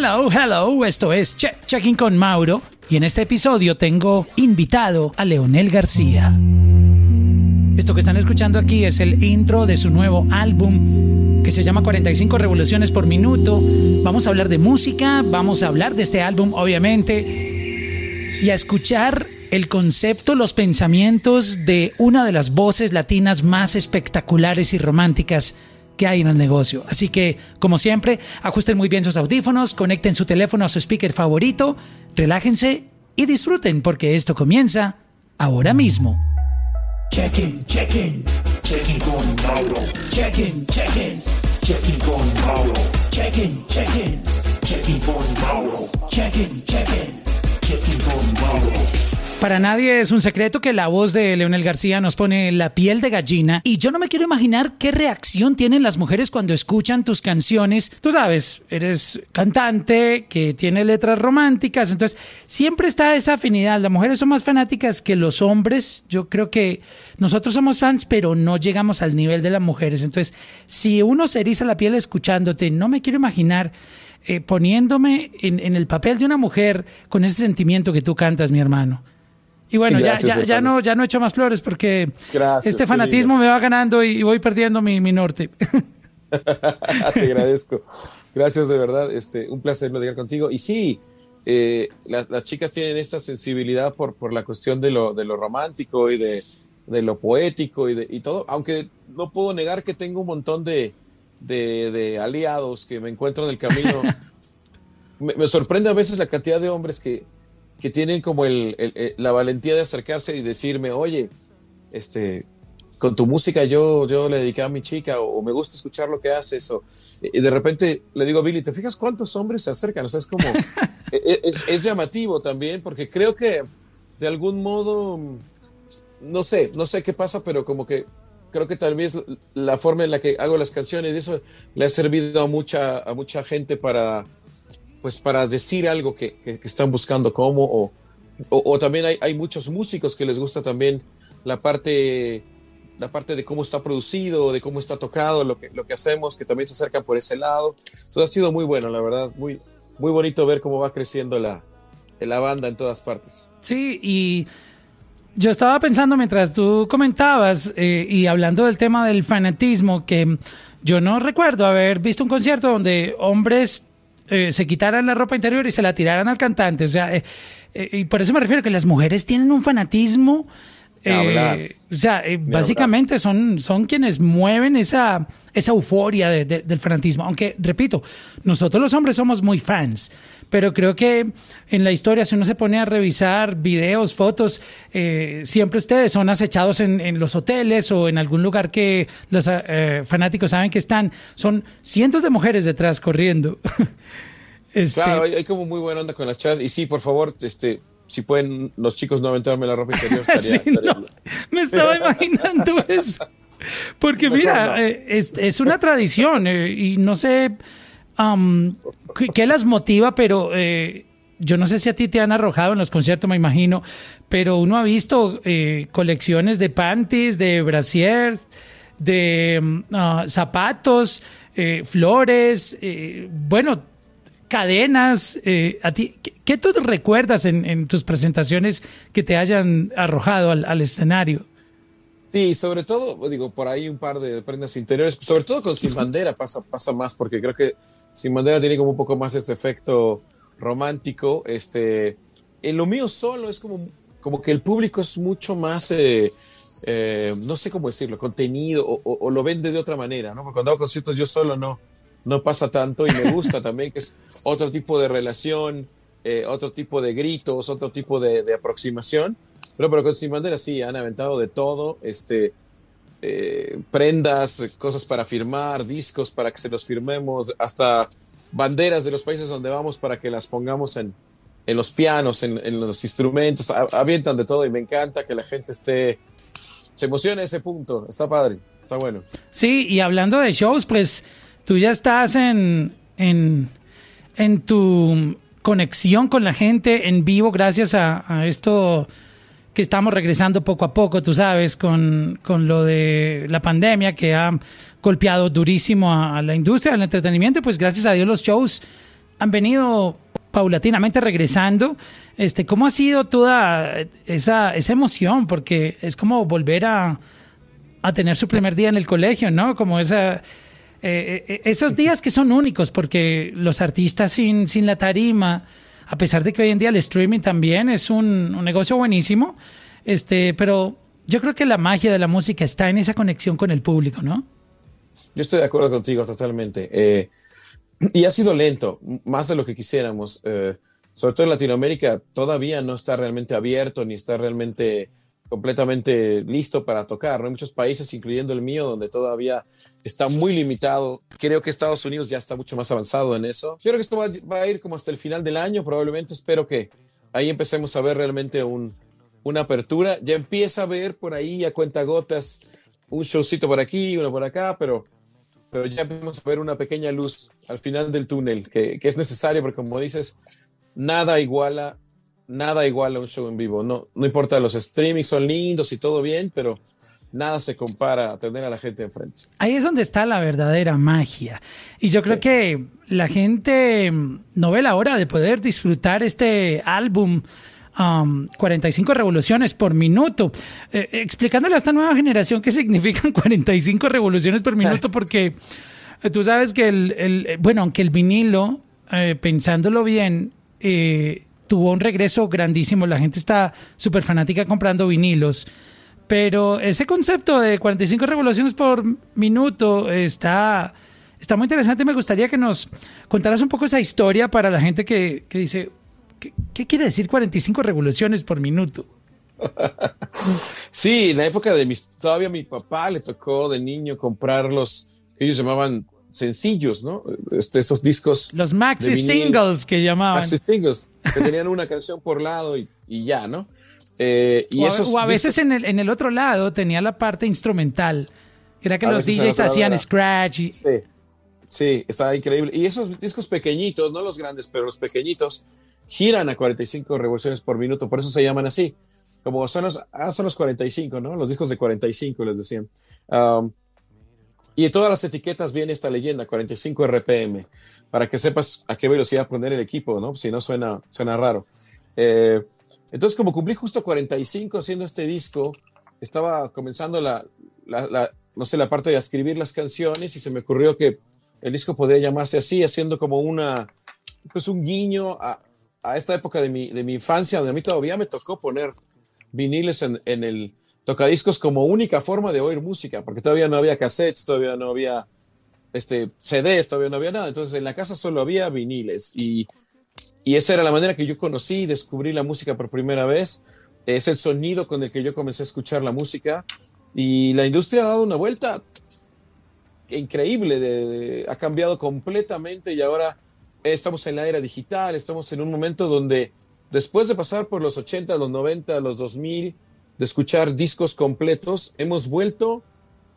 Hello, hello, esto es Checking con Mauro y en este episodio tengo invitado a Leonel García. Esto que están escuchando aquí es el intro de su nuevo álbum que se llama 45 revoluciones por minuto. Vamos a hablar de música, vamos a hablar de este álbum obviamente y a escuchar el concepto, los pensamientos de una de las voces latinas más espectaculares y románticas que hay en el negocio. Así que, como siempre, ajusten muy bien sus audífonos, conecten su teléfono a su speaker favorito, relájense y disfruten porque esto comienza ahora mismo. Check-in, check-in, check-in con Mauro. Check-in, check-in, check-in con Mauro. Check-in, check-in, check-in con Mauro. Check-in, check-in, check-in con Mauro. Para nadie es un secreto que la voz de Leonel García nos pone la piel de gallina y yo no me quiero imaginar qué reacción tienen las mujeres cuando escuchan tus canciones. Tú sabes, eres cantante que tiene letras románticas, entonces siempre está esa afinidad. Las mujeres son más fanáticas que los hombres. Yo creo que nosotros somos fans, pero no llegamos al nivel de las mujeres. Entonces, si uno se eriza la piel escuchándote, no me quiero imaginar eh, poniéndome en, en el papel de una mujer con ese sentimiento que tú cantas, mi hermano. Y bueno, ya, ya, ya, no, ya no he hecho más flores porque este fanatismo me va ganando y, voy perdiendo mi, mi norte. Te agradezco. Gracias de verdad. Este, un placer platicar contigo. Y sí, eh, las, las, chicas tienen esta sensibilidad por, por la cuestión de lo, de lo romántico y de, de lo poético y, de, y todo, aunque no puedo negar que tengo un montón de, de, de aliados que me encuentro en el camino. me, me sorprende a veces la cantidad de hombres que, que tienen como el, el, la valentía de acercarse y decirme, oye, este, con tu música yo, yo le dediqué a mi chica o, me gusta escuchar lo que haces. O, y de repente le digo Billy, ¿te fijas cuántos hombres se acercan? O sea, es como, e, e, es, es, llamativo también porque creo que de algún modo, no sé, no sé qué pasa, pero como que creo que tal vez la forma en la que hago las canciones, eso le ha servido a mucha, a mucha gente para pues para decir algo que, que, están buscando cómo, o, o, también hay, hay, muchos músicos que les gusta también la parte, la parte de cómo está producido, de cómo está tocado, lo que, lo que hacemos, que también se acercan por ese lado. Todo ha sido muy bueno, la verdad, muy, muy bonito ver cómo va creciendo la, la banda en todas partes. Sí, y yo estaba pensando mientras tú comentabas eh, y hablando del tema del fanatismo, que yo no recuerdo haber visto un concierto donde hombres eh, se quitaran la ropa interior y se la tiraran al cantante. O sea, eh, eh, y por eso me refiero que las mujeres tienen un fanatismo. O sea, básicamente son, son quienes mueven esa, esa euforia del fanatismo. Aunque, repito, nosotros los hombres somos muy fans pero creo que en la historia, si uno se pone a revisar videos, fotos, eh, siempre ustedes son acechados en, en, los hoteles o en algún lugar que los eh, fanáticos saben que están. Son cientos de mujeres detrás corriendo. este... Claro, hay, hay, como muy buena onda con las chavas. Y sí, por favor, este, si pueden los chicos no aventarme la ropa interior, estaría, sí, estaría... No, me estaba imaginando eso. Porque mira, no. eh, es, es, una tradición eh, y no sé um, ¿qué las motiva? Pero eh, yo no sé si a ti te han arrojado en los conciertos, me imagino, pero uno ha visto eh, colecciones de panties, de brasier, de uh, zapatos, flores, bueno, cadenas. Eh, a ti, ¿qué, ¿qué, tú recuerdas en, tus presentaciones que te hayan arrojado al, escenario? Sí, sobre todo, digo, por ahí un par de prendas interiores, sobre todo con Sin Bandera pasa, pasa más, porque creo que Sin Bandera tiene como un poco más ese efecto romántico. Este, en lo mío solo es como, como que el público es mucho más, eh, eh, no sé cómo decirlo, contenido o, o, o, lo vende de otra manera, ¿no? Porque cuando hago conciertos yo solo no, no pasa tanto y me gusta también que es otro tipo de relación, eh, otro tipo de gritos, otro tipo de, de aproximación. Pero, pero con Sin Bandera sí, han aventado de todo, este, eh, prendas, cosas para firmar, discos para que se los firmemos, hasta banderas de los países donde vamos para que las pongamos en, en los pianos, en, en los instrumentos, avientan de todo y me encanta que la gente esté, se emocione a ese punto, está padre, está bueno. Sí, y hablando de shows, pues tú ya estás en, en, en tu conexión con la gente en vivo gracias a, esto que estamos regresando poco a poco, tú sabes, con, con lo de la pandemia que ha golpeado durísimo a, a, la industria del entretenimiento, pues gracias a Dios los shows han venido paulatinamente regresando. Este, ¿Cómo ha sido toda esa, esa emoción? Porque es como volver a, a tener su primer día en el colegio, ¿no? Como esa, eh, eh, esos días que son únicos, porque los artistas sin, sin la tarima, a pesar de que hoy en día el streaming también es un, negocio buenísimo, este, pero yo creo que la magia de la música está en esa conexión con el público, ¿no? Yo estoy de acuerdo contigo totalmente. Eh, y ha sido lento, más de lo que quisiéramos. Eh, sobre todo en Latinoamérica, todavía no está realmente abierto ni está realmente completamente listo para tocar. ¿no? Hay muchos países, incluyendo el mío, donde todavía está muy limitado. Creo que Estados Unidos ya está mucho más avanzado en eso. Yo creo que esto va, va a ir como hasta el final del año, probablemente. Espero que ahí empecemos a ver realmente un, una apertura. Ya empieza a ver por ahí a cuentagotas un showcito por aquí, uno por acá, pero, pero ya empezamos a ver una pequeña luz al final del túnel, que, que es necesario porque como dices, nada iguala, nada iguala un show en vivo. No, no importa, los streamings son lindos y todo bien, pero nada se compara a tener a la gente enfrente. Ahí es donde está la verdadera magia. Y yo creo sí. que la gente no ve la hora de poder disfrutar este álbum Um, 45 revoluciones por minuto. Eh, explicándole a esta nueva generación qué significan 45 revoluciones por minuto, porque eh, tú sabes que el, el, bueno, aunque el vinilo, eh, pensándolo bien, eh, tuvo un regreso grandísimo, la gente está súper fanática comprando vinilos. Pero ese concepto de 45 revoluciones por minuto está, está muy interesante. Me gustaría que nos contaras un poco esa historia para la gente que, que dice, ¿Qué, ¿Qué, quiere decir 45 revoluciones por minuto? sí, en la época de mis, todavía mi papá le tocó de niño comprar los que ellos llamaban sencillos, ¿no? Este, estos discos. Los maxi singles que llamaban. Maxi singles, que tenían una canción por lado y, y ya, ¿no? Eh, y o, esos o a veces discos, en, el, en el otro lado tenía la parte instrumental, que era que los DJs hacían scratch. Y... Sí, sí, estaba increíble. Y esos discos pequeñitos, no los grandes, pero los pequeñitos, giran a 45 revoluciones por minuto, por eso se llaman así. Como son los, ah, son los 45, ¿no? Los discos de 45, les decían. Um, y en todas las etiquetas viene esta leyenda, 45 RPM, para que sepas a qué velocidad poner el equipo, ¿no? Si no suena, suena raro. Eh, entonces, como cumplí justo 45 haciendo este disco, estaba comenzando la, no sé, la parte de escribir las canciones y se me ocurrió que el disco podría llamarse así, haciendo como una, pues un guiño a, a esta época de mi, de mi infancia, donde a mí todavía me tocó poner viniles en, en, el tocadiscos como única forma de oír música, porque todavía no había cassettes, todavía no había este, CDs, todavía no había nada. Entonces en la casa solo había viniles y, y esa era la manera que yo conocí y descubrí la música por primera vez. Es el sonido con el que yo comencé a escuchar la música y la industria ha dado una vuelta increíble, de, de, ha cambiado completamente y ahora estamos en la era digital, estamos en un momento donde después de pasar por los 80, los 90, los 2000, de escuchar discos completos, hemos vuelto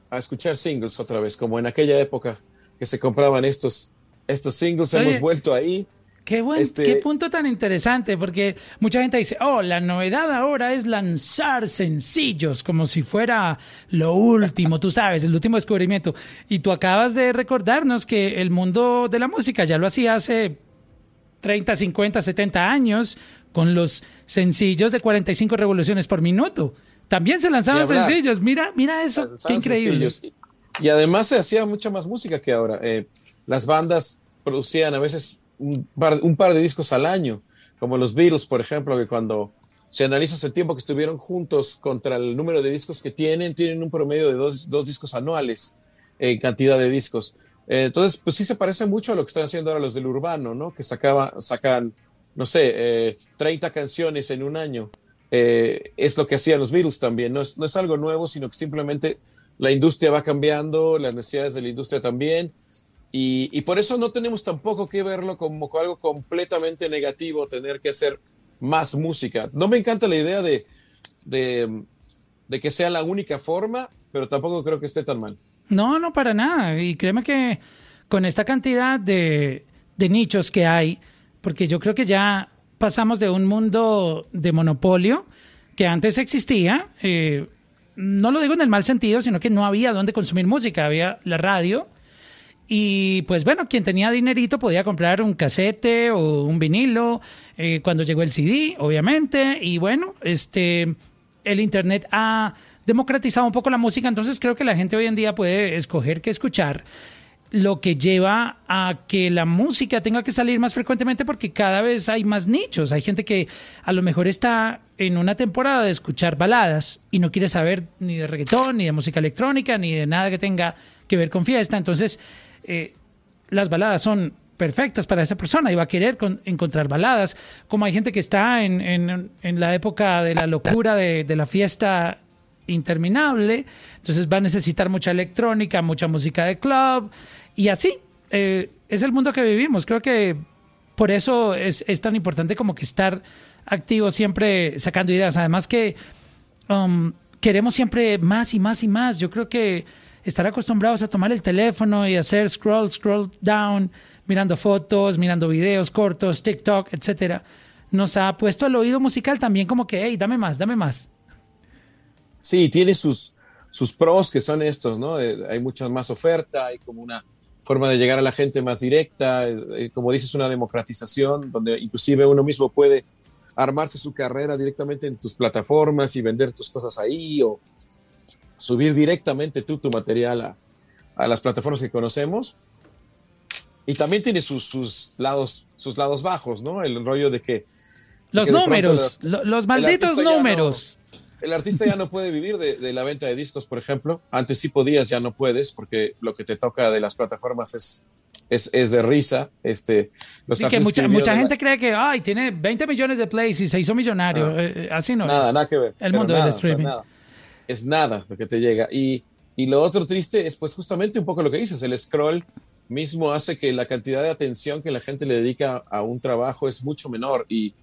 a escuchar singles otra vez, como en aquella época que se compraban estos, estos singles, Oye, hemos vuelto ahí. Qué, buen, este... qué punto tan interesante, porque mucha gente dice, oh, la novedad ahora es lanzar sencillos, como si fuera lo último, tú sabes, el último descubrimiento. Y tú acabas de recordarnos que el mundo de la música ya lo hacía hace 30, 50, 70 años con los sencillos de 45 revoluciones por minuto. También se lanzaban sencillos, mira, mira eso, qué increíble. Sencillos. Y además se hacía mucha más música que ahora. Eh, las bandas producían a veces un par, de discos al año, como los Beatles, por ejemplo, que cuando se analiza el tiempo que estuvieron juntos contra el número de discos que tienen, tienen un promedio de dos, dos discos anuales en cantidad de discos. Eh, entonces, pues sí se parece mucho a lo que están haciendo ahora los del urbano, ¿no? Que sacaba, sacan, no sé, eh, 30 canciones en un año. Eh, es lo que hacían los Beatles también. No es, no es algo nuevo, sino que simplemente la industria va cambiando, las necesidades de la industria también. Y, por eso no tenemos tampoco que verlo como algo completamente negativo, tener que hacer más música. No me encanta la idea de, de, que sea la única forma, pero tampoco creo que esté tan mal. No, no, para nada. Y créeme que con esta cantidad de, de nichos que hay, porque yo creo que ya pasamos de un mundo de monopolio que antes existía, eh, no lo digo en el mal sentido, sino que no había dónde consumir música, había la radio Y pues bueno, quien tenía dinerito podía comprar un casete o un vinilo eh, cuando llegó el CD, obviamente. Y bueno, este, el Internet ha democratizado un poco la música, entonces creo que la gente hoy en día puede escoger qué escuchar lo que lleva a que la música tenga que salir más frecuentemente porque cada vez hay más nichos. Hay gente que a lo mejor está en una temporada de escuchar baladas y no quiere saber ni de reggaetón, ni de música electrónica, ni de nada que tenga que ver con fiesta. Entonces, eh, las baladas son perfectas para esa persona y va a querer encontrar baladas. Como hay gente que está en, la época de la locura de, la fiesta interminable, entonces va a necesitar mucha electrónica, mucha música de club y así. Eh, es el mundo que vivimos. Creo que por eso es, es, tan importante como que estar activo siempre sacando ideas. Además que um, queremos siempre más y más y más. Yo creo que estar acostumbrados a tomar el teléfono y hacer scroll, scroll down, mirando fotos, mirando videos cortos, TikTok, etcétera, nos ha puesto el oído musical también como que, hey, dame más, dame más. Sí, tiene sus, sus pros que son estos, ¿no? Eh, hay mucha más oferta, hay como una forma de llegar a la gente más directa, eh, eh, como dices, una democratización donde inclusive uno mismo puede armarse su carrera directamente en tus plataformas y vender tus cosas ahí o subir directamente tú tu material a, a las plataformas que conocemos. Y también tiene sus, sus, lados, sus lados bajos, ¿no? El rollo de que... Los números, los malditos números el artista ya no puede vivir de, la venta de discos, por ejemplo. Antes sí podías, ya no puedes, porque lo que te toca de las plataformas es, es, de risa. Este, sí, que mucha, mucha gente cree que ay, tiene 20 millones de plays y se hizo millonario. Ah. Eh, eh, así no nada, Nada que ver. El mundo del streaming. Es nada lo que te llega. Y, y lo otro triste es pues justamente un poco lo que dices, el scroll mismo hace que la cantidad de atención que la gente le dedica a un trabajo es mucho menor y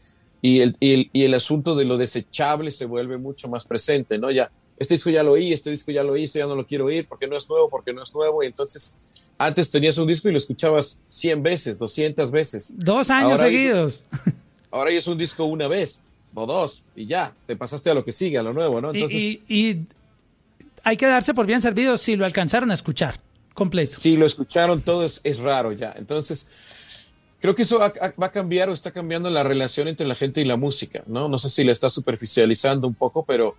y el, y el, asunto de lo desechable se vuelve mucho más presente, ¿no? Ya, este disco ya lo oí, este disco ya lo oí, este ya no lo quiero oír porque no es nuevo, porque no es nuevo, y entonces antes tenías un disco y lo escuchabas 100 veces, 200 veces. Dos años seguidos. ahora es un disco una vez o dos y ya, te pasaste a lo que sigue, a lo nuevo, ¿no? Entonces, y, y hay que darse por bien servido si lo alcanzaron a escuchar completo. Si lo escucharon todo es, es raro ya. Entonces, creo que eso va a cambiar o está cambiando la relación entre la gente y la música, ¿no? No sé si la está superficializando un poco, pero,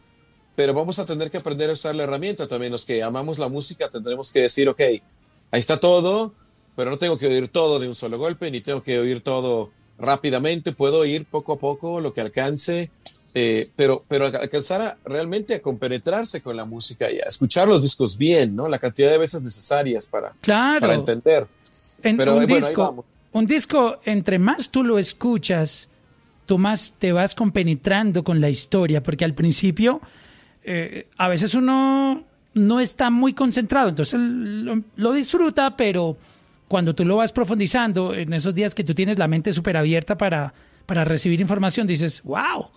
pero vamos a tener que aprender a usar la herramienta también. Los que amamos la música tendremos que decir, ok, ahí está todo, pero no tengo que oír todo de un solo golpe, ni tengo que oír todo rápidamente, puedo ir poco a poco lo que alcance, eh, pero, pero alcanzar a, realmente a compenetrarse con la música y a escuchar los discos bien, ¿no? La cantidad de veces necesarias para, para entender. En pero, un disco, un disco, entre más tú lo escuchas, tú más te vas compenetrando con la historia, porque al principio eh, a veces uno no está muy concentrado, entonces lo, disfruta, pero cuando tú lo vas profundizando, en esos días que tú tienes la mente súper abierta para, para recibir información, dices, wow,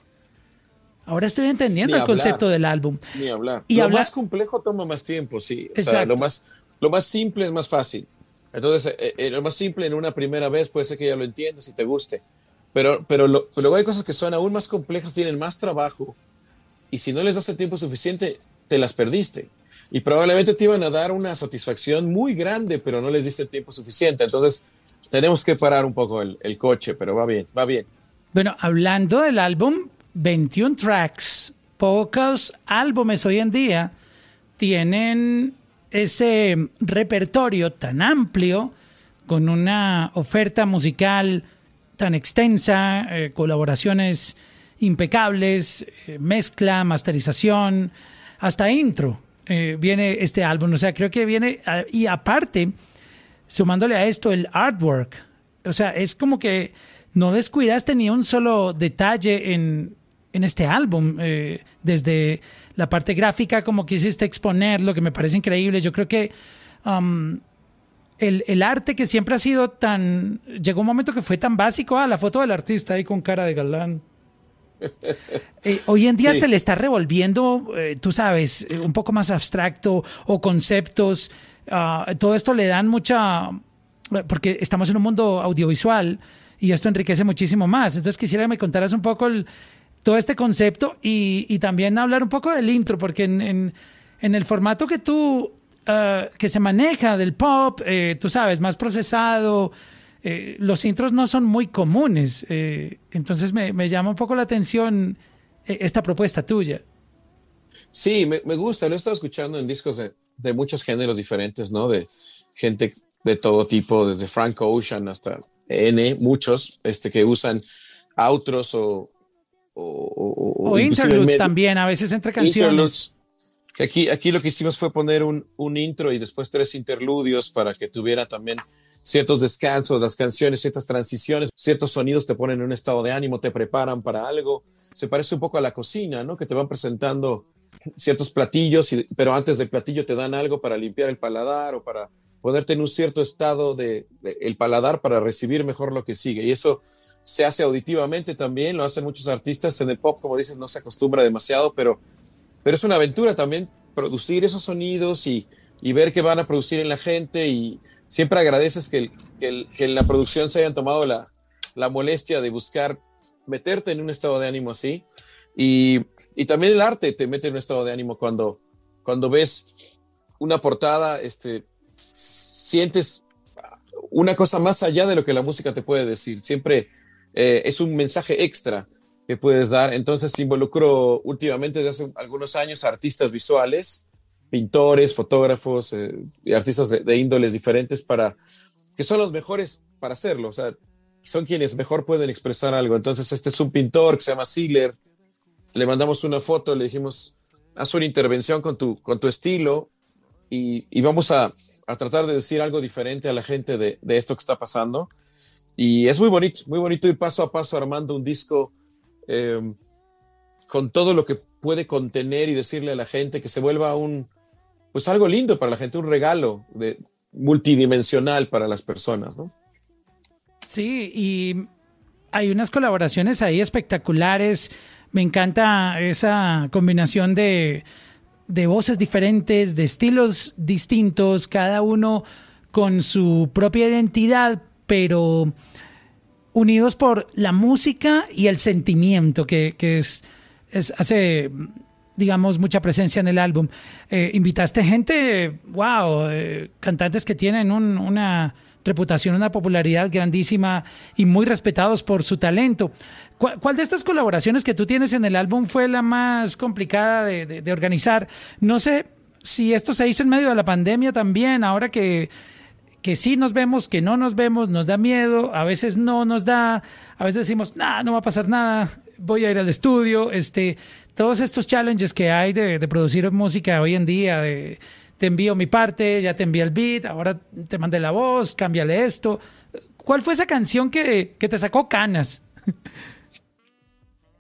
ahora estoy entendiendo el concepto del álbum. Ni hablar. Y lo más complejo toma más tiempo, sí. O sea, lo más, lo más simple es más fácil. Entonces, eh, eh, lo más simple en una primera vez puede ser que ya lo entiendas y te guste. Pero, pero, luego hay cosas que son aún más complejas, tienen más trabajo. Y si no les das el tiempo suficiente, te las perdiste. Y probablemente te iban a dar una satisfacción muy grande, pero no les diste tiempo suficiente. Entonces, tenemos que parar un poco el, el coche, pero va bien, va bien. Bueno, hablando del álbum, 21 tracks, pocos álbumes hoy en día tienen ese repertorio tan amplio, con una oferta musical tan extensa, eh, colaboraciones impecables, eh, mezcla, masterización, hasta intro, eh, viene este álbum. O sea, creo que viene, y aparte, sumándole a esto el artwork, o sea, es como que no descuidaste ni un solo detalle en, en este álbum, desde la parte gráfica, como quisiste exponer, lo que me parece increíble. Yo creo que um, el, arte que siempre ha sido tan. Llegó un momento que fue tan básico. Ah, la foto del artista ahí con cara de galán. Eh, hoy en día se le está revolviendo, eh, tú sabes, eh, un poco más abstracto o conceptos. Ah, todo esto le dan mucha. Porque estamos en un mundo audiovisual y esto enriquece muchísimo más. Entonces quisiera que me contaras un poco el, todo este concepto y, también hablar un poco del intro, porque en, el formato que tú uh, que se maneja del pop, eh, tú sabes, más procesado. Eh, los intros no son muy comunes. eh, entonces me, me llama un poco la atención eh, esta propuesta tuya. Sí, me, me gusta, lo he estado escuchando en discos de, de muchos géneros diferentes, ¿no? De gente de todo tipo, desde Frank Ocean hasta N, muchos, este, que usan outros o... O, o- O interludes también, a veces entre canciones. aquí, aquí lo que hicimos fue poner un, un intro y después tres interludios para que tuviera también ciertos descansos, las canciones, ciertas transiciones, ciertos sonidos te ponen en un estado de ánimo, te preparan para algo. Se parece un poco a la cocina, ¿no? Que te van presentando ciertos platillos, pero antes del platillo te dan algo para limpiar el paladar o para ponerte en un cierto estado de, de- el paladar para recibir mejor lo que sigue. Y eso se hace auditivamente también, lo hacen muchos artistas. En el pop, como dices, no se acostumbra demasiado, pero, pero es una aventura también producir esos sonidos y, y ver qué van a producir en la gente. Y siempre agradeces que, que, en la producción se hayan tomado la, la molestia de buscar meterte en un estado de ánimo así. Y, y también el arte te mete en un estado de ánimo cuando, cuando ves una portada, este, sientes una cosa más allá de lo que la música te puede decir. Siempre eh, es un mensaje extra que puedes dar. Entonces involucro últimamente desde hace algunos años artistas visuales, pintores, fotógrafos eh, y artistas de, de índoles diferentes para que son los mejores para hacerlo. O sea, son quienes mejor pueden expresar algo. Entonces este es un pintor que se llama Sealer. Le mandamos una foto, le dijimos, haz una intervención con tu, con tu estilo y, y vamos a, a tratar de decir algo diferente a la gente de, de esto que está pasando. Y es muy bonito, muy bonito ir paso a paso armando un disco eh, con todo lo que puede contener y decirle a la gente que se vuelva un, pues algo lindo para la gente, un regalo multidimensional para las personas, ¿no? Sí, y hay unas colaboraciones ahí espectaculares. Me encanta esa combinación de, de voces diferentes, de estilos distintos, cada uno con su propia identidad, pero unidos por la música y el sentimiento, que, que es, es, hace, digamos, mucha presencia en el álbum. Eh, invitaste gente, wow, eh, cantantes que tienen un- una reputación, una popularidad grandísima y muy respetados por su talento. ¿Cuál, de estas colaboraciones que tú tienes en el álbum fue la más complicada de, de- organizar? No sé si esto se hizo en medio de la pandemia también, ahora que que sí nos vemos, que no nos vemos, nos da miedo, a veces no nos da, a veces decimos, nah, no va a pasar nada, voy a ir al estudio, este, todos estos challenges que hay de, producir música hoy en día, de te envío mi parte, ya te envié el beat, ahora te mandé la voz, cámbiale esto. ¿Cuál fue esa canción que, que te sacó canas?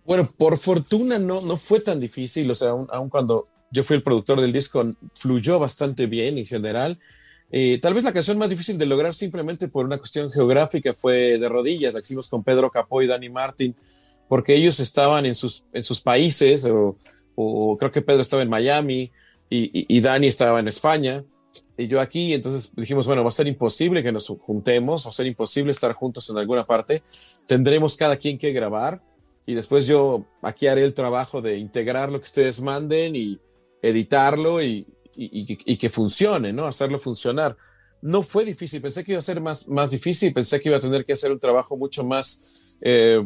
Bueno, por fortuna no, no fue tan difícil, o sea, aun, cuando yo fui el productor del disco, fluyó bastante bien en general. Eh, tal vez la canción más difícil de lograr simplemente por una cuestión geográfica fue de rodillas, la hicimos con Pedro Capó y Dani Martin, porque ellos estaban en sus, en sus países, o, o creo que Pedro estaba en Miami y, y, y Dani estaba en España, y yo aquí, entonces dijimos, bueno, va a ser imposible que nos juntemos, va a ser imposible estar juntos en alguna parte, tendremos cada quien que grabar, y después yo aquí haré el trabajo de integrar lo que ustedes manden y editarlo y, y, que funcione, ¿no? Hacerlo funcionar. No fue difícil, pensé que iba a ser más, más difícil, pensé que iba a tener que hacer un trabajo mucho más eh,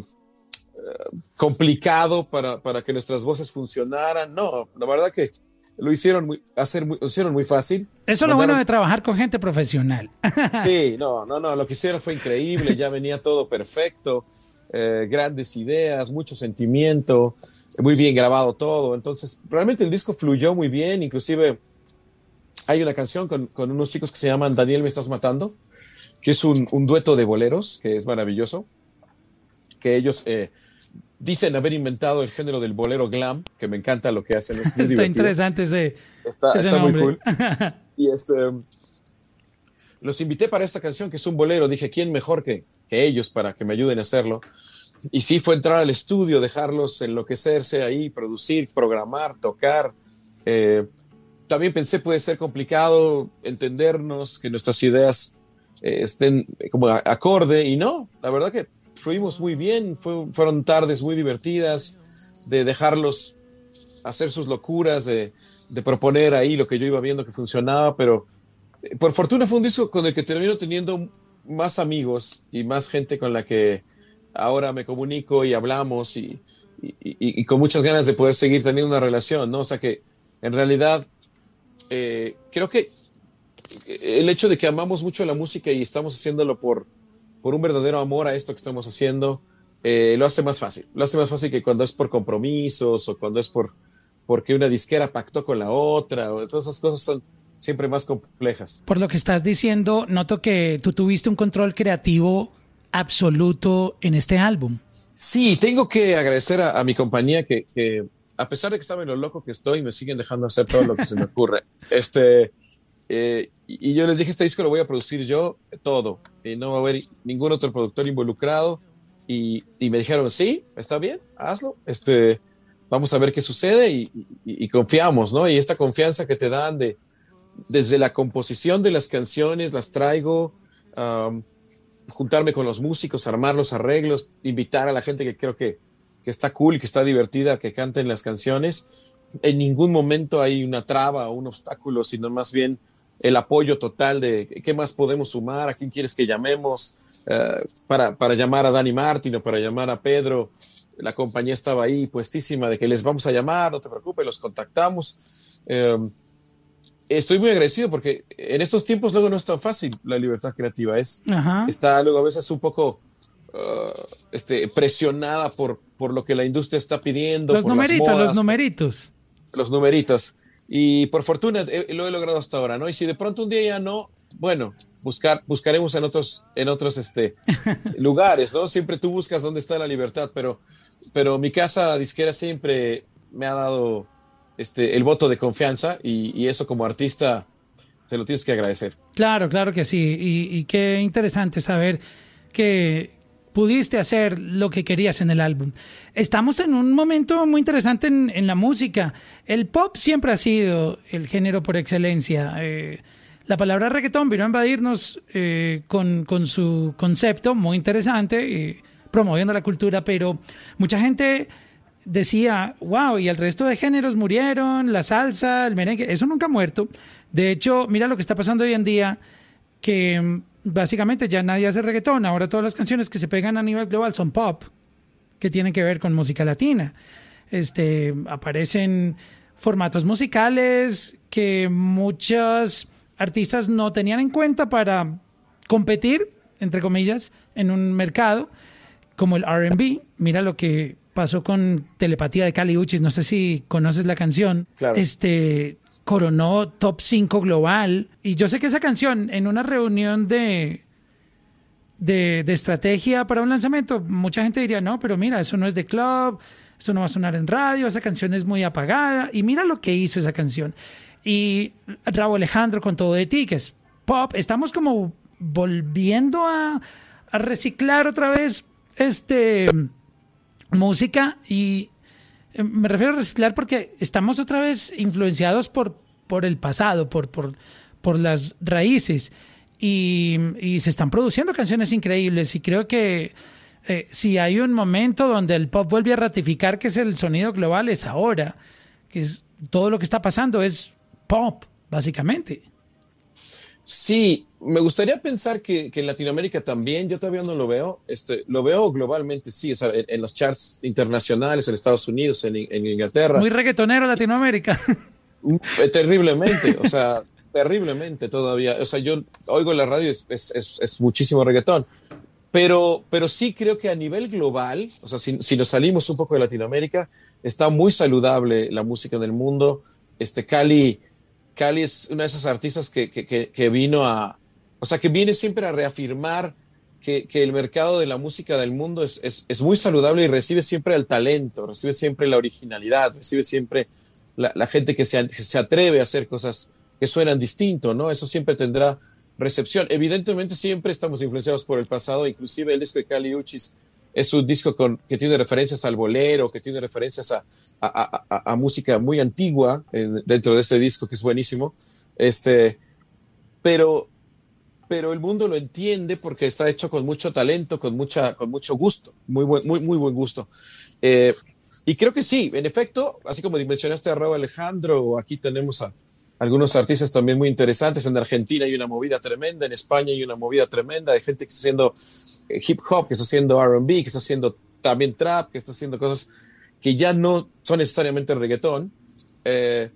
complicado para, para que nuestras voces funcionaran. No, la verdad que lo hicieron muy, hacer muy, lo hicieron muy fácil. Eso es lo bueno de trabajar con gente profesional. Sí, no, no, no, lo que hicieron fue increíble, ya venía todo perfecto, eh, grandes ideas, mucho sentimiento, muy bien grabado todo, entonces realmente el disco fluyó muy bien, inclusive hay una canción con, con unos chicos que se llaman Daniel me estás matando, que es un, un dueto de boleros, que es maravilloso, que ellos eh, dicen haber inventado el género del bolero glam, que me encanta lo que hacen, es Está divertido. interesante ese, Está, ese está muy cool. Y este, los invité para esta canción, que es un bolero. Dije, ¿quién mejor que, que ellos para que me ayuden a hacerlo? Y sí fue entrar al estudio, dejarlos enloquecerse ahí, producir, programar, tocar. Eh, también pensé puede ser complicado entendernos, que nuestras ideas eh, estén como acorde y no, la verdad que fuimos muy bien, fue- fueron tardes muy divertidas de dejarlos hacer sus locuras, de, proponer ahí lo que yo iba viendo que funcionaba, pero eh, por fortuna fue un disco con el que termino teniendo más amigos y más gente con la que ahora me comunico y hablamos y, con muchas ganas de poder seguir teniendo una relación, ¿no? O sea que en realidad eh, creo que el hecho de que amamos mucho la música y estamos haciéndolo por, por un verdadero amor a esto que estamos haciendo, eh, lo hace más fácil. Lo hace más fácil que cuando es por compromisos o cuando es por porque una disquera pactó con la otra, o todas esas cosas son siempre más complejas. Por lo que estás diciendo, noto que tú tuviste un control creativo absoluto en este álbum. Sí, tengo que agradecer a, mi compañía que, a pesar de que saben lo loco que estoy, me siguen dejando hacer todo lo que se me ocurre. Este, eh, y yo les dije, este disco lo voy a producir yo, todo, y no va a haber ningún otro productor involucrado. Y, me dijeron, sí, está bien, hazlo, este, vamos a ver qué sucede y, confiamos, ¿no? Y esta confianza que te dan de, desde la composición de las canciones, las traigo, juntarme con los músicos, armar los arreglos, invitar a la gente que creo que, que está cool, que está divertida, que canten las canciones. En ningún momento hay una traba o un obstáculo, sino más bien el apoyo total de qué más podemos sumar, a quién quieres que llamemos, eh, para, para, llamar a Dani Martin o para llamar a Pedro. La compañía estaba ahí puestísima de que les vamos a llamar, no te preocupes, los contactamos. Em, estoy muy agradecido porque en estos tiempos luego no es tan fácil la libertad creativa. Es, está luego a veces un poco uh, este, presionada por, por lo que la industria está pidiendo. Los numeritos, los numeritos. Los numeritos. Y por fortuna lo he logrado hasta ahora, ¿no? Y si de pronto un día ya no, bueno, buscar, buscaremos en otros, en otros este, lugares, ¿no? Siempre tú buscas dónde está la libertad, pero, pero mi casa disquera siempre me ha dado este, el voto de confianza y, eso como artista se lo tienes que agradecer. Claro, claro que sí. Y, qué interesante saber que pudiste hacer lo que querías en el álbum. Estamos en un momento muy interesante en, la música. El pop siempre ha sido el género por excelencia. Eh, la palabra reggaetón vino a invadirnos eh, con, con, su concepto muy interesante, promoviendo la cultura, pero mucha gente decía, wow, y el resto de géneros murieron, la salsa, el merengue, eso nunca ha muerto. De hecho, mira lo que está pasando hoy en día, que básicamente ya nadie hace reggaetón, ahora todas las canciones que se pegan a nivel global son pop, que tienen que ver con música latina. Este, aparecen formatos musicales que muchas artistas no tenían en cuenta para competir, entre comillas, en un mercado como el RB. Mira lo que pasó con Telepatía de Cali Uchis, no sé si conoces la canción. Este coronó top 5 global. Y yo sé que esa canción, en una reunión de, de, de, estrategia para un lanzamiento, mucha gente diría, no, pero mira, eso no es de club, eso no va a sonar en radio, esa canción es muy apagada. Y mira lo que hizo esa canción. Y Raúl Alejandro con todo de ti, que es pop, estamos como volviendo a, reciclar otra vez este música y eh, me refiero a reciclar porque estamos otra vez influenciados por, por el pasado, por, por, por las raíces y, se están produciendo canciones increíbles y creo que eh, si hay un momento donde el pop vuelve a ratificar que es el sonido global es ahora, que es todo lo que está pasando es pop, básicamente. Sí, me gustaría pensar que, en Latinoamérica también, yo todavía no lo veo, este, lo veo globalmente, sí, en, los charts internacionales, en Estados Unidos, en, Inglaterra. Muy reggaetonero Latinoamérica. Eh, terriblemente, o sea, terriblemente todavía. O sea, yo oigo la radio, es, es, muchísimo reggaetón. Pero, pero sí creo que a nivel global, o sea, si, si, nos salimos un poco de Latinoamérica, está muy saludable la música del mundo. Este Cali Cali es una de esas artistas que, vino a, o sea, que viene siempre a reafirmar que, el mercado de la música del mundo es, muy saludable y recibe siempre el talento, recibe siempre la originalidad, recibe siempre la, gente que se, se, atreve a hacer cosas que suenan distinto, ¿no? Eso siempre tendrá recepción. Evidentemente siempre estamos influenciados por el pasado, inclusive el disco de Cali Uchis es un disco con, que tiene referencias al bolero, que tiene referencias a, a, música muy antigua dentro de ese disco que es buenísimo. Este, pero, pero el mundo lo entiende porque está hecho con mucho talento, con, mucha, con mucho gusto, muy buen, muy, muy buen gusto. Eh, Y creo que sí, en efecto, así como mencionaste a Raúl Alejandro, aquí tenemos a algunos artistas también muy interesantes. En Argentina hay una movida tremenda, en España hay una movida tremenda de gente que está haciendo hip hop, que está haciendo RB, que está haciendo también trap, que está haciendo cosas que ya no son necesariamente reggaetón. Eh,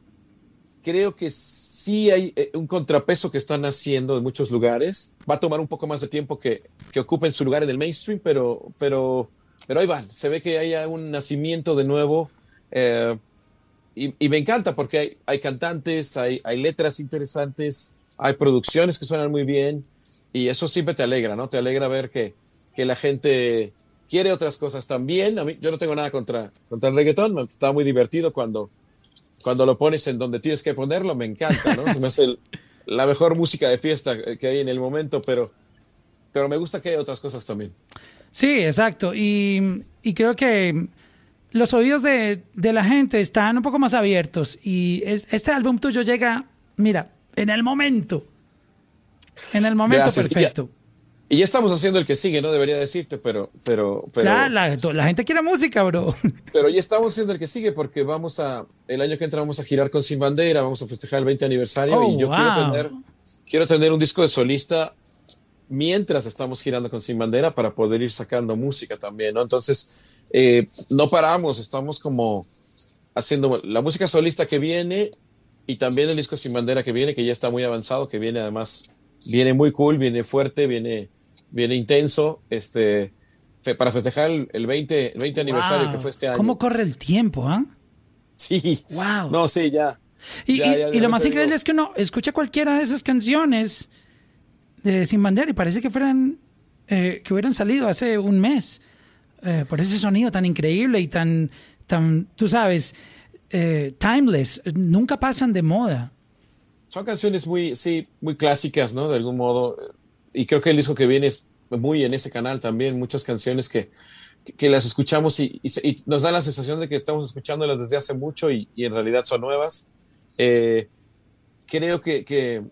creo que sí hay eh, un contrapeso que están haciendo en muchos lugares. Va a tomar un poco más de tiempo que, que ocupen su lugar en el mainstream, pero, pero pero ahí van, se ve que hay un nacimiento de nuevo eh, y, me encanta porque hay, hay cantantes, hay, hay, letras interesantes, hay producciones que suenan muy bien y eso siempre te alegra, ¿no? Te alegra ver que, que la gente quiere otras cosas también. A mí, yo no tengo nada contra, contra el reggaetón, está muy divertido cuando, cuando lo pones en donde tienes que ponerlo, me encanta, ¿no? Se me hace la mejor música de fiesta que hay en el momento, pero, pero me gusta que hay otras cosas también. Sí, exacto. Y, creo que los oídos de, la gente están un poco más abiertos. Y este álbum tuyo llega, mira, en el momento. En el momento perfecto. Y ya, estamos haciendo el que sigue, no debería decirte, pero... pero, pero la, gente quiere música, bro. Pero ya estamos haciendo el que sigue porque vamos a... El año que entra vamos a girar con Sin Bandera, vamos a festejar el 20 aniversario y oh, yo quiero tener, quiero tener un disco de solista mientras estamos girando con Sin Bandera para poder ir sacando música también, ¿no? Entonces, eh, no paramos, estamos como haciendo la música solista que viene y también el disco Sin Bandera que viene, que ya está muy avanzado, que viene además, viene muy cool, viene fuerte, viene, viene intenso, este, para festejar el, 20, 20 aniversario que fue este año. ¿Cómo corre el tiempo, ah? Sí. Wow. No, sí, ya. Y, y lo más increíble es que uno escucha cualquiera de esas canciones de Sin Bandera y parece que fueran eh, que hubieran salido hace un mes eh, por ese sonido tan increíble y tan tan tú sabes eh, timeless nunca pasan de moda son canciones muy sí muy clásicas no de algún modo y creo que el disco que viene es muy en ese canal también muchas canciones que que las escuchamos y, nos da la sensación de que estamos escuchándolas desde hace mucho y, en realidad son nuevas creo que, que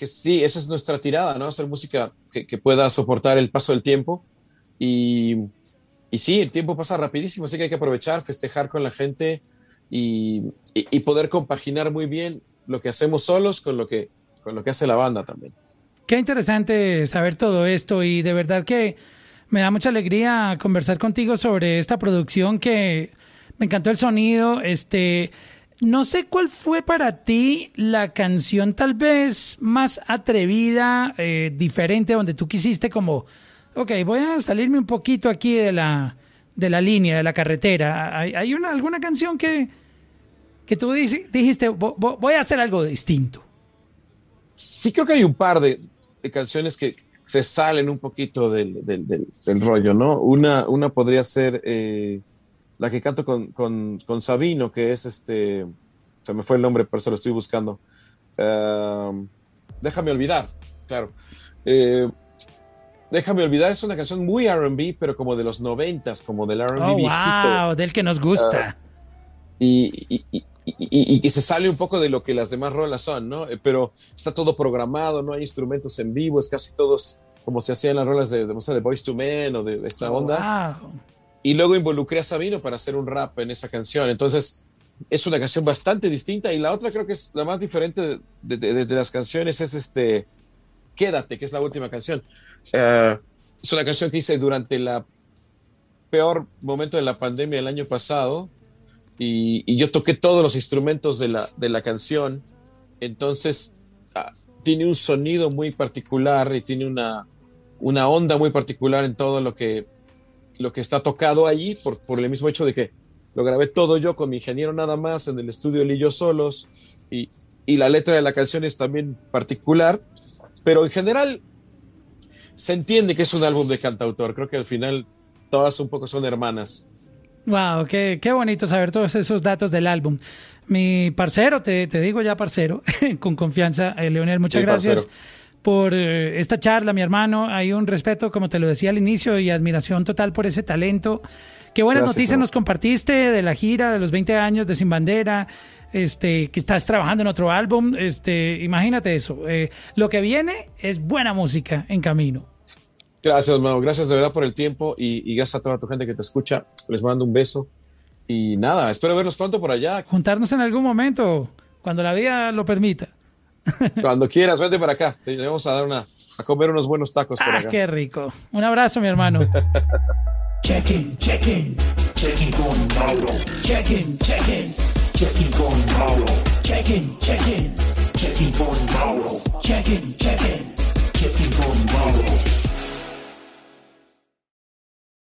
que sí, esa es nuestra tirada, ¿no? Hacer música que, pueda soportar el paso del tiempo. Y, y, sí, el tiempo pasa rapidísimo, así que hay que aprovechar, festejar con la gente y, y, poder compaginar muy bien lo que hacemos solos con lo que, con lo que hace la banda también. Qué interesante saber todo esto y de verdad que me da mucha alegría conversar contigo sobre esta producción que me encantó el sonido, este no sé cuál fue para ti la canción tal vez más atrevida, eh, diferente, donde tú quisiste como, ok, voy a salirme un poquito aquí de la, de la línea, de la carretera. ¿Hay, una, alguna canción que, que tú dijiste, voy a hacer algo distinto? Sí, creo que hay un par de, canciones que se salen un poquito del, rollo, ¿no? Una, una podría ser... Eh, la que canto con, con, Sabino, que es este, se me fue el nombre, pero se lo estoy buscando. Déjame olvidar, claro. Eh, déjame olvidar es una canción muy RB, pero como de los noventas, como del RB oh, Wow, del que nos gusta. Ah, y, y, se sale un poco de lo que las demás rolas son, ¿no? Eh, pero está todo programado, no hay instrumentos en vivo, es casi todos como se hacían las rolas de, de, de Boys to Men o de esta oh, onda. Wow y luego involucré a Sabino para hacer un rap en esa canción. Entonces, es una canción bastante distinta y la otra creo que es la más diferente de, las canciones es este Quédate, que es la última canción. Eh, es una canción que hice durante la peor momento de la pandemia el año pasado y, yo toqué todos los instrumentos de la, de la canción. Entonces, ah, tiene un sonido muy particular y tiene una, una onda muy particular en todo lo que lo que está tocado allí por, por el mismo hecho de que lo grabé todo yo con mi ingeniero nada más en el estudio él y yo solos y, y la letra de la canción es también particular, pero en general se entiende que es un álbum de cantautor. Creo que al final todas un poco son hermanas. Wow, qué, qué bonito saber todos esos datos del álbum. Mi parcero, te, te digo ya parcero, con confianza, eh, Leonel, muchas gracias por eh, esta charla, mi hermano. Hay un respeto, como te lo decía al inicio, y admiración total por ese talento. Qué buenas noticias nos compartiste de la gira de los 20 años de Sin Bandera. Este, que estás trabajando en otro álbum, este, imagínate eso. Eh, lo que viene es buena música en camino. Gracias, hermano. Gracias de verdad por el tiempo y, y gracias a toda tu gente que te escucha. Les mando un beso Y nada, espero verlos pronto por allá. Juntarnos en algún momento, cuando la vida lo permita. Cuando quieras, vete para acá. Te vamos a dar una, a comer unos buenos tacos por Ah, acá. qué rico. Un abrazo, mi hermano. Check-in, check-in, check-in con Mauro. Check-in, check-in, check-in con Mauro. Check-in, check-in, check-in con Mauro. Check-in, check-in, check-in con